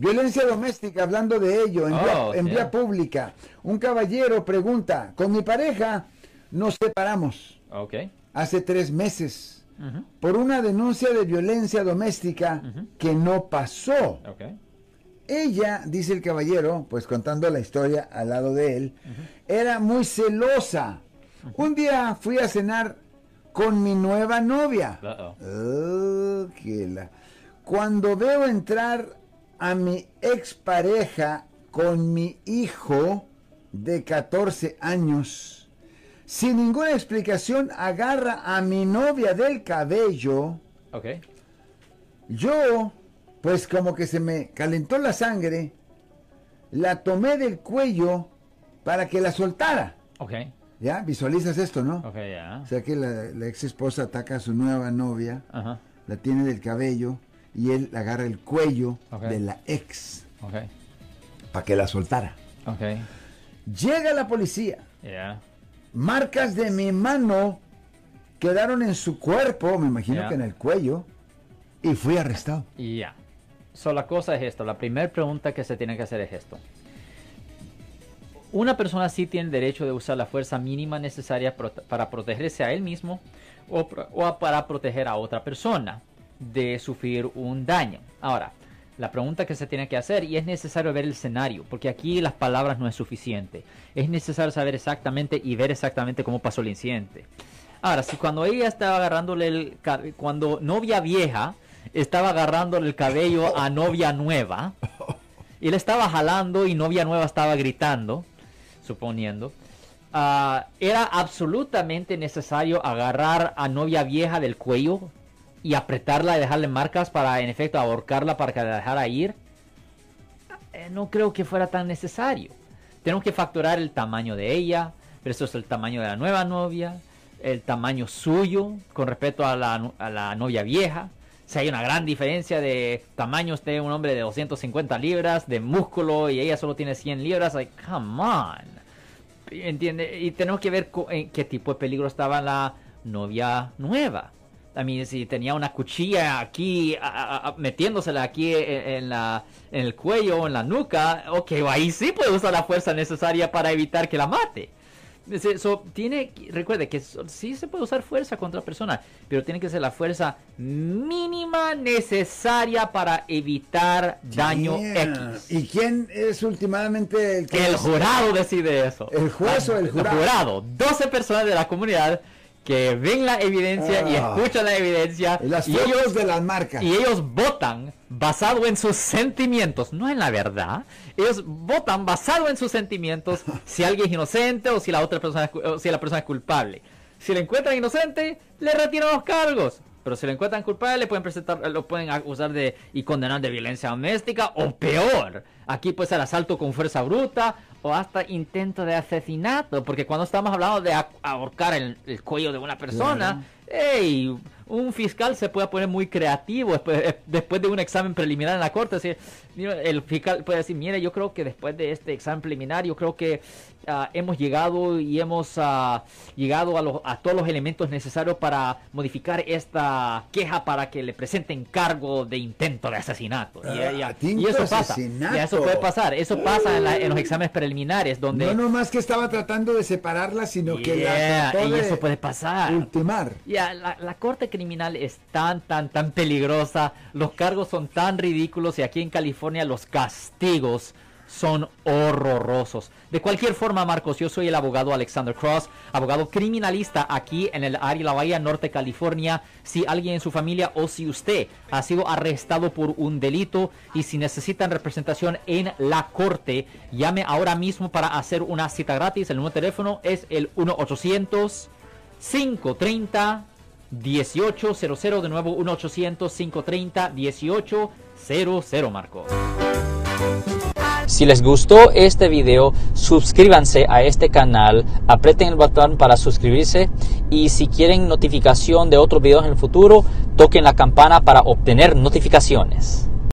Violencia doméstica, hablando de ello, en, vía, Oh, en vía pública. Un caballero pregunta, con mi pareja nos separamos Ok. hace tres meses por una denuncia de violencia doméstica que no pasó. Ella, dice el caballero, pues contando la historia al lado de él, era muy celosa. Un día fui a cenar con mi nueva novia. Oh, que la- Cuando veo entrar a mi expareja con mi hijo de 14 años, sin ninguna explicación agarra a mi novia del cabello, Ok. yo, pues como que se me calentó la sangre, la tomé del cuello para que la soltara. Ok. ¿Ya? Visualizas esto, ¿no? Ok, ya. O sea que la, la ex esposa ataca a su nueva novia, la tiene del cabello y él agarra el cuello de la ex Ok. para que la soltara. Llega la policía, Ya. marcas de mi mano quedaron en su cuerpo, me imagino que en el cuello, y fui arrestado. Ya. So, la cosa es esto. La primera pregunta que se tiene que hacer es esto. Una persona sí tiene derecho de usar la fuerza mínima necesaria para protegerse a él mismo o, para proteger a otra persona de sufrir un daño. Ahora, la pregunta que se tiene que hacer, y es necesario ver el escenario, porque aquí las palabras no es suficiente. Es necesario saber exactamente y ver exactamente cómo pasó el incidente. Ahora, si cuando ella estaba agarrándole el cuando novia vieja estaba agarrándole el cabello a novia nueva, y le estaba jalando y novia nueva estaba gritando, suponiendo, ah, era absolutamente necesario agarrar a novia vieja del cuello y apretarla y dejarle marcas para, en efecto, ahorcarla para que la dejara ir. Eh, no creo que fuera tan necesario. Tenemos que facturar el tamaño de ella, versus el tamaño de la nueva novia, el tamaño suyo con respecto a la, a la novia vieja. Si hay una gran diferencia de tamaño, usted es un hombre de 250 libras, de músculo, y ella solo tiene 100 libras, like, come on. ¿Entiende? Y tenemos que ver qué tipo de peligro estaba la novia nueva. A mí, si tenía una cuchilla aquí, a- a- a- metiéndosela aquí en, en la, en el cuello o en la nuca, ok, ahí sí puede usar la fuerza necesaria para evitar que la mate. So, tiene, recuerde que so- sí se puede usar fuerza contra persona, pero tiene que ser la fuerza mínima necesaria para evitar daño. X. ¿Y quién es últimamente el que El jurado decide eso. ¿El juez o el jurado? jurado. 12 personas de la comunidad que ven la evidencia y Ah. escuchan la evidencia. Las y ellos, de las marcas. y ellos votan basado en sus sentimientos, no en la verdad. Ellos votan basado en sus sentimientos si alguien es inocente o si la otra persona es, o si la persona es culpable. Si le encuentran inocente, le retiran los cargos. Pero si lo encuentran culpable, pueden presentar, lo pueden acusar de y condenar de violencia doméstica o peor. Aquí puede ser asalto con fuerza bruta o hasta intento de asesinato. Porque cuando estamos hablando de ahorcar el, el cuello de una persona, hey, un fiscal se puede poner muy creativo después, eh, después de un examen preliminar en la corte. Decir, el fiscal puede decir, mire, yo creo que después de este examen preliminar, yo creo que ah, hemos llegado y hemos ah, llegado a, los- a todos los elementos necesarios para modificar esta queja para que le presenten cargo de intento de asesinato. Y, Ah, y- y eso pasa. asesinato. Y eso puede pasar. Eso pasa en, la- en los exámenes preliminares donde... No nomás que estaba tratando de separarla, sino que Yeah, la trató y eso puede pasar. ultimar. Ya, la, la corte criminal es tan, tan, tan peligrosa. Los cargos son tan ridículos y aquí en California los castigos son horrorosos. De cualquier forma, Marcos, yo soy el abogado Alexander Cross, abogado criminalista aquí en el área la Bahía Norte, California. Si alguien en su familia o si usted ha sido arrestado por un delito y si necesitan representación en la corte, llame ahora mismo para hacer una cita gratis. El número de teléfono es el 1 800 530 1800 de nuevo 1 800 530 1800 Marco. Si les gustó este video, suscríbanse a este canal, aprieten el botón para suscribirse y si quieren notificación de otros videos en el futuro, toquen la campana para obtener notificaciones.